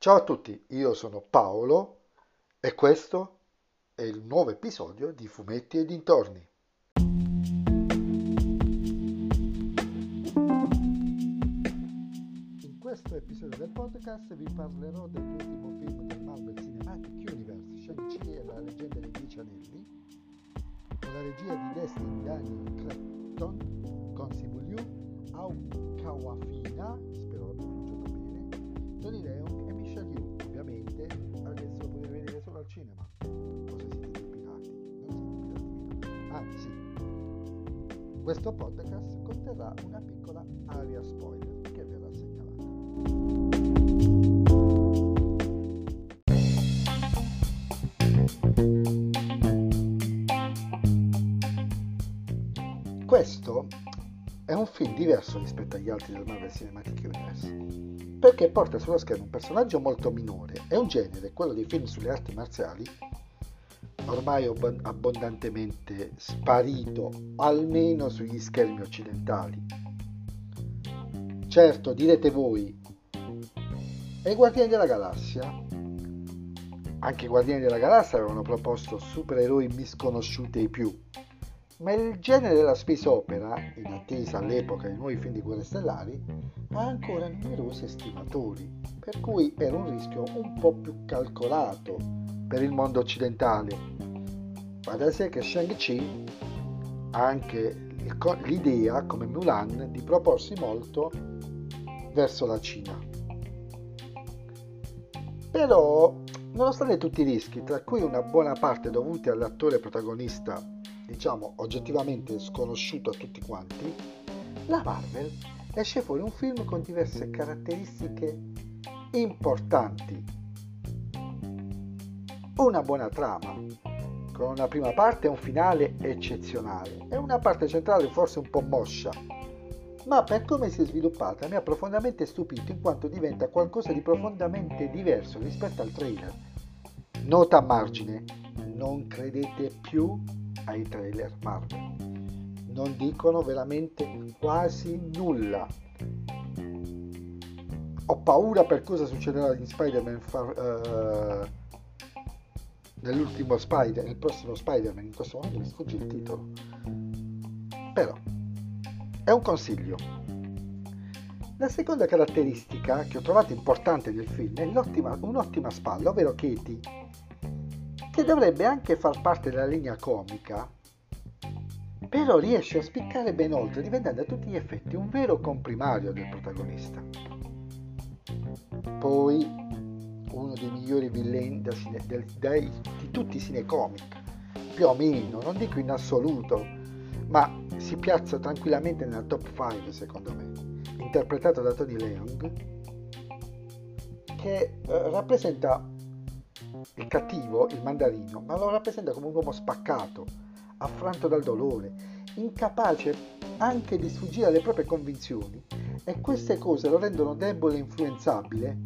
Ciao a tutti, io sono Paolo e questo è il nuovo episodio di Fumetti e dintorni. In questo episodio del podcast vi parlerò dell'ultimo film del Marvel Cinematic Universe, Shang-Chi e la leggenda dei Dieci Anelli, con la regia di Destin Daniel Cretton, con Simu Liu, Au Kawafina, spero bene, Tony Leon e Michelle Yu. Ovviamente adesso lo potete vedere solo al cinema. Cosa siete pirati? Non siete pirati. Anzi, questo podcast conterrà una piccola area spoiler che verrà segnalata. Questo è un film diverso rispetto agli altri del Marvel Cinematic Universe, perché porta sullo schermo un personaggio molto minore e un genere, quello dei film sulle arti marziali, ormai abb- abbondantemente sparito, almeno sugli schermi occidentali. Certo, direte voi, e i Guardiani della Galassia? Anche i Guardiani della Galassia avevano proposto supereroi misconosciuti ai più, ma il genere della space opera, in attesa all'epoca dei nuovi film di guerre stellari, ha ancora numerosi estimatori, per cui era un rischio un po' più calcolato per il mondo occidentale. Va da sé che Shang-Chi ha anche l'idea, come Mulan, di proporsi molto verso la Cina. Però, nonostante tutti i rischi, tra cui una buona parte dovuti all'attore protagonista diciamo oggettivamente sconosciuto a tutti quanti, la Marvel esce fuori un film con diverse caratteristiche importanti. Una buona trama, con una prima parte e un finale eccezionale, e una parte centrale forse un po' moscia, ma per come si è sviluppata mi ha profondamente stupito in quanto diventa qualcosa di profondamente diverso rispetto al trailer. Nota a margine, non credete più ai trailer Marvel. Non dicono veramente quasi nulla. Ho paura per cosa succederà in Spider-Man far, uh, nell'ultimo Spider, nel prossimo Spider-Man, in questo momento mi sfugge il titolo. Però è un consiglio. La seconda caratteristica che ho trovato importante nel film è un'ottima spalla, ovvero Katie, che dovrebbe anche far parte della linea comica, però riesce a spiccare ben oltre, diventando a tutti gli effetti un vero comprimario del protagonista. Poi, uno dei migliori villain da del, dai, di tutti i cinecomic, più o meno, non dico in assoluto, ma si piazza tranquillamente nella top 5 secondo me, interpretato da Tony Leung, che eh, rappresenta il cattivo, il mandarino, ma lo rappresenta come un uomo spaccato, affranto dal dolore, incapace anche di sfuggire alle proprie convinzioni e queste cose lo rendono debole e influenzabile,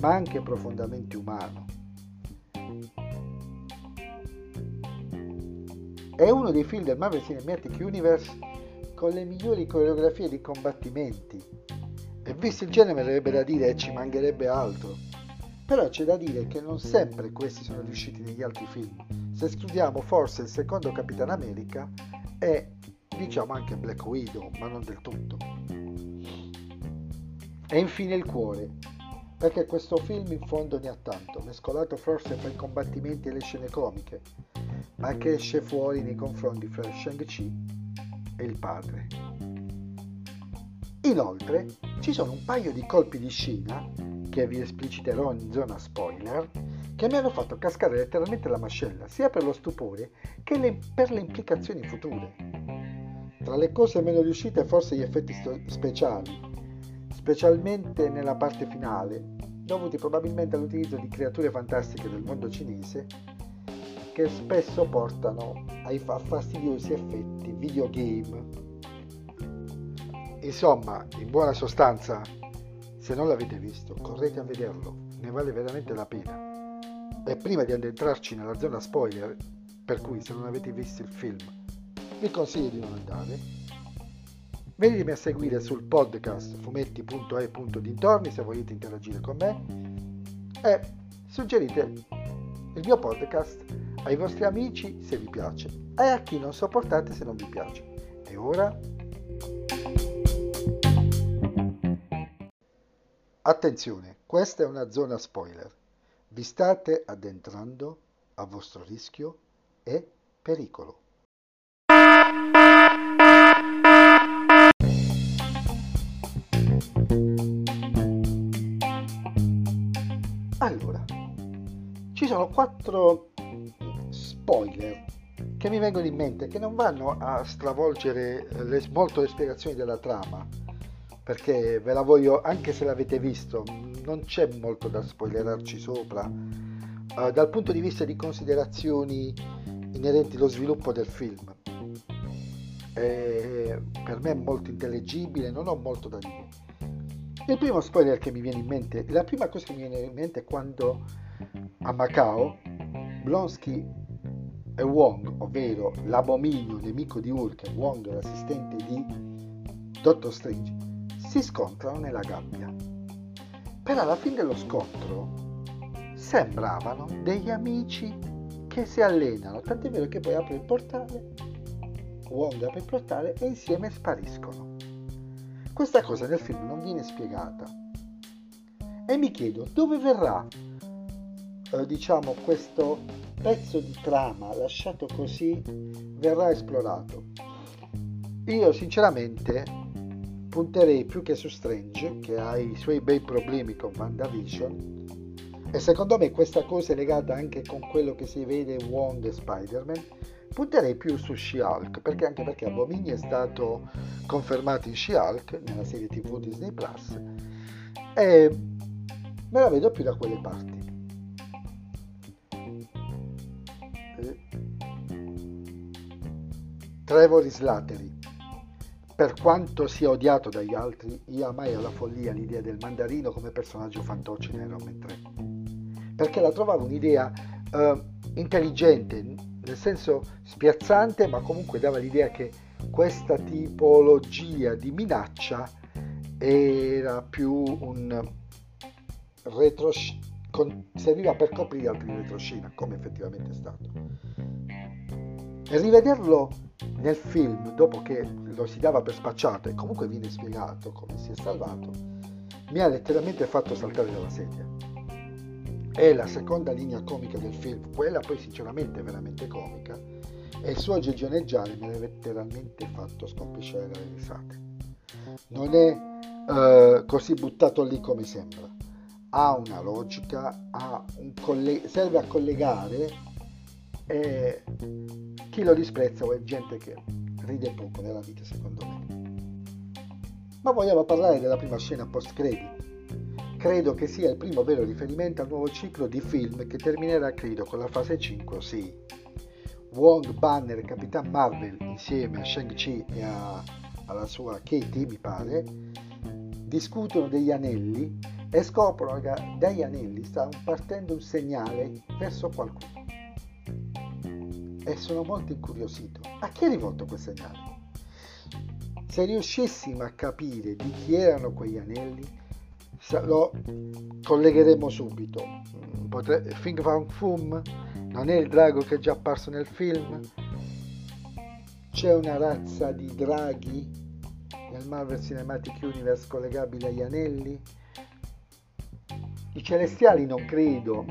ma anche profondamente umano. È uno dei film del Marvel Cinematic Universe con le migliori coreografie di combattimenti e visto il genere avrebbe da dire ci mancherebbe altro però c'è da dire che non sempre questi sono riusciti negli altri film. Se escludiamo forse il secondo Capitan America e diciamo anche Black Widow, ma non del tutto. E infine il cuore, perché questo film in fondo ne ha tanto, mescolato forse fra i combattimenti e le scene comiche, ma che esce fuori nei confronti fra Shang-Chi e il padre. Inoltre ci sono un paio di colpi di scena che vi espliciterò in zona spoiler, che mi hanno fatto cascare letteralmente la mascella, sia per lo stupore che le, per le implicazioni future. Tra le cose meno riuscite forse gli effetti sto- speciali, specialmente nella parte finale, dovuti probabilmente all'utilizzo di creature fantastiche del mondo cinese che spesso portano ai fa- fastidiosi effetti videogame. Insomma, in buona sostanza, se non l'avete visto, correte a vederlo, ne vale veramente la pena. E prima di addentrarci nella zona spoiler, per cui se non avete visto il film, vi consiglio di non andare, Venitemi a seguire sul podcast fumetti.e.dintorni se volete interagire con me e suggerite il mio podcast ai vostri amici se vi piace e a chi non sopportate se non vi piace. E ora? Attenzione, questa è una zona spoiler. Vi state addentrando a vostro rischio e pericolo. Allora, ci sono quattro spoiler che mi vengono in mente che non vanno a stravolgere le, molto le spiegazioni della trama perché ve la voglio anche se l'avete visto non c'è molto da spoilerarci sopra. Uh, dal punto di vista di considerazioni inerenti allo sviluppo del film eh, per me è molto intellegibile non ho molto da dire. Il primo spoiler che mi viene in mente, la prima cosa che mi viene in mente è quando a Macao Blonsky e Wong, ovvero l'abominio nemico di Hulk Wong l'assistente di Doctor Strange, si scontrano nella gabbia. Per alla fine dello scontro sembravano degli amici che si allenano, tant'è vero che poi apre il portale, Wong apre il portale e insieme spariscono. Questa cosa nel film non viene spiegata. E mi chiedo dove verrà, eh, diciamo, questo pezzo di trama lasciato così verrà esplorato. Io sinceramente punterei più che su Strange, che ha i suoi bei problemi con WandaVision, e secondo me questa cosa è legata anche con quello che si vede in Wong e Spider-Man, punterei più su She-Hulk, perché anche perché Abomini è stato confermato in She-Hulk nella serie TV Disney Plus e me la vedo più da quelle parti. Trevor Slattery per quanto sia odiato dagli altri, io amai alla follia l'idea del mandarino come personaggio fantoccio in Iron Man 3. Perché la trovavo un'idea uh, intelligente, nel senso spiazzante, ma comunque dava l'idea che questa tipologia di minaccia era più un retro serviva per coprire altri retroscena come effettivamente è stato e rivederlo nel film dopo che lo si dava per spacciato e comunque viene spiegato come si è salvato mi ha letteralmente fatto saltare dalla sedia. È la seconda linea comica del film, quella poi sinceramente veramente comica, e il suo gegioneggiare mi ha letteralmente fatto scompisciare dalle risate. Non è eh, così buttato lì come sembra, ha una logica, ha un coll- serve a collegare e chi lo disprezza è gente che ride poco nella vita secondo me. Ma vogliamo parlare della prima scena post credit credo che sia il primo vero riferimento al nuovo ciclo di film che terminerà credo con la fase 5 o 6. Wong, Banner e Capitan Marvel insieme a Shang-Chi e a, alla sua Katie mi pare discutono degli anelli e scoprono che dagli anelli sta partendo un segnale verso qualcuno e sono molto incuriosito a chi è rivolto quel segnale se riuscissimo a capire di chi erano quegli anelli lo collegheremo subito. Potre... Fing Fang Fum non è il drago che è già apparso nel film. C'è una razza di draghi nel Marvel Cinematic Universe collegabile agli anelli. I celestiali non credo,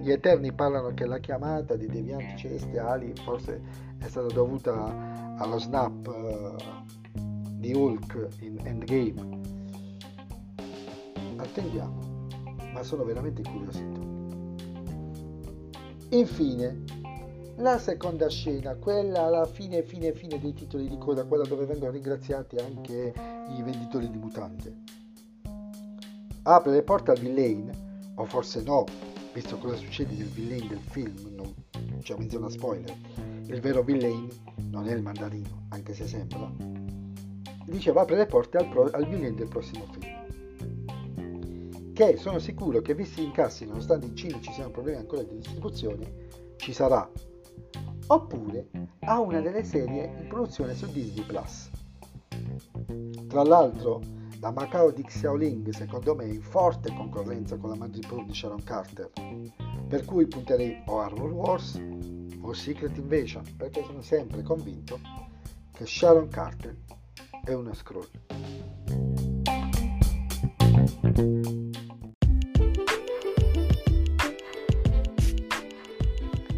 gli Eterni parlano che la chiamata dei devianti celestiali forse è stata dovuta allo snap uh, di Hulk in Endgame attendiamo, ma sono veramente incuriosito. Infine, la seconda scena, quella alla fine, fine, fine dei titoli di coda, quella dove vengono ringraziati anche i venditori di mutande. Apre le porte al villain, o forse no, visto cosa succede nel villain del film, non c'è menziona spoiler. Il vero villain non è il mandarino, anche se sembra. Diceva apre le porte al, pro, al villain del prossimo film che sono sicuro che visti gli incassi, nonostante in Cina ci siano problemi ancora di distribuzione, ci sarà. Oppure a una delle serie in produzione su Disney Plus. Tra l'altro, la Macao di Xiaoling secondo me è in forte concorrenza con la Madripoor di Sharon Carter, per cui punterei o Armor Wars o Secret Invasion, perché sono sempre convinto che Sharon Carter è una scroll.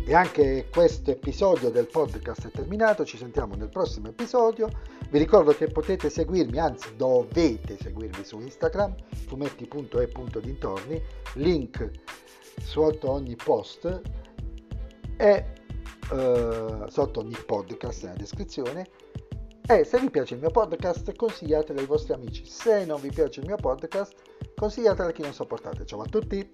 E anche questo episodio del podcast è terminato, ci sentiamo nel prossimo episodio. Vi ricordo che potete seguirmi, anzi dovete seguirmi su Instagram, fumetti.e.dintorni, link sotto ogni post e uh, sotto ogni podcast nella descrizione. E se vi piace il mio podcast consigliatelo ai vostri amici. Se non vi piace il mio podcast consigliatelo a chi non sopportate. Ciao a tutti!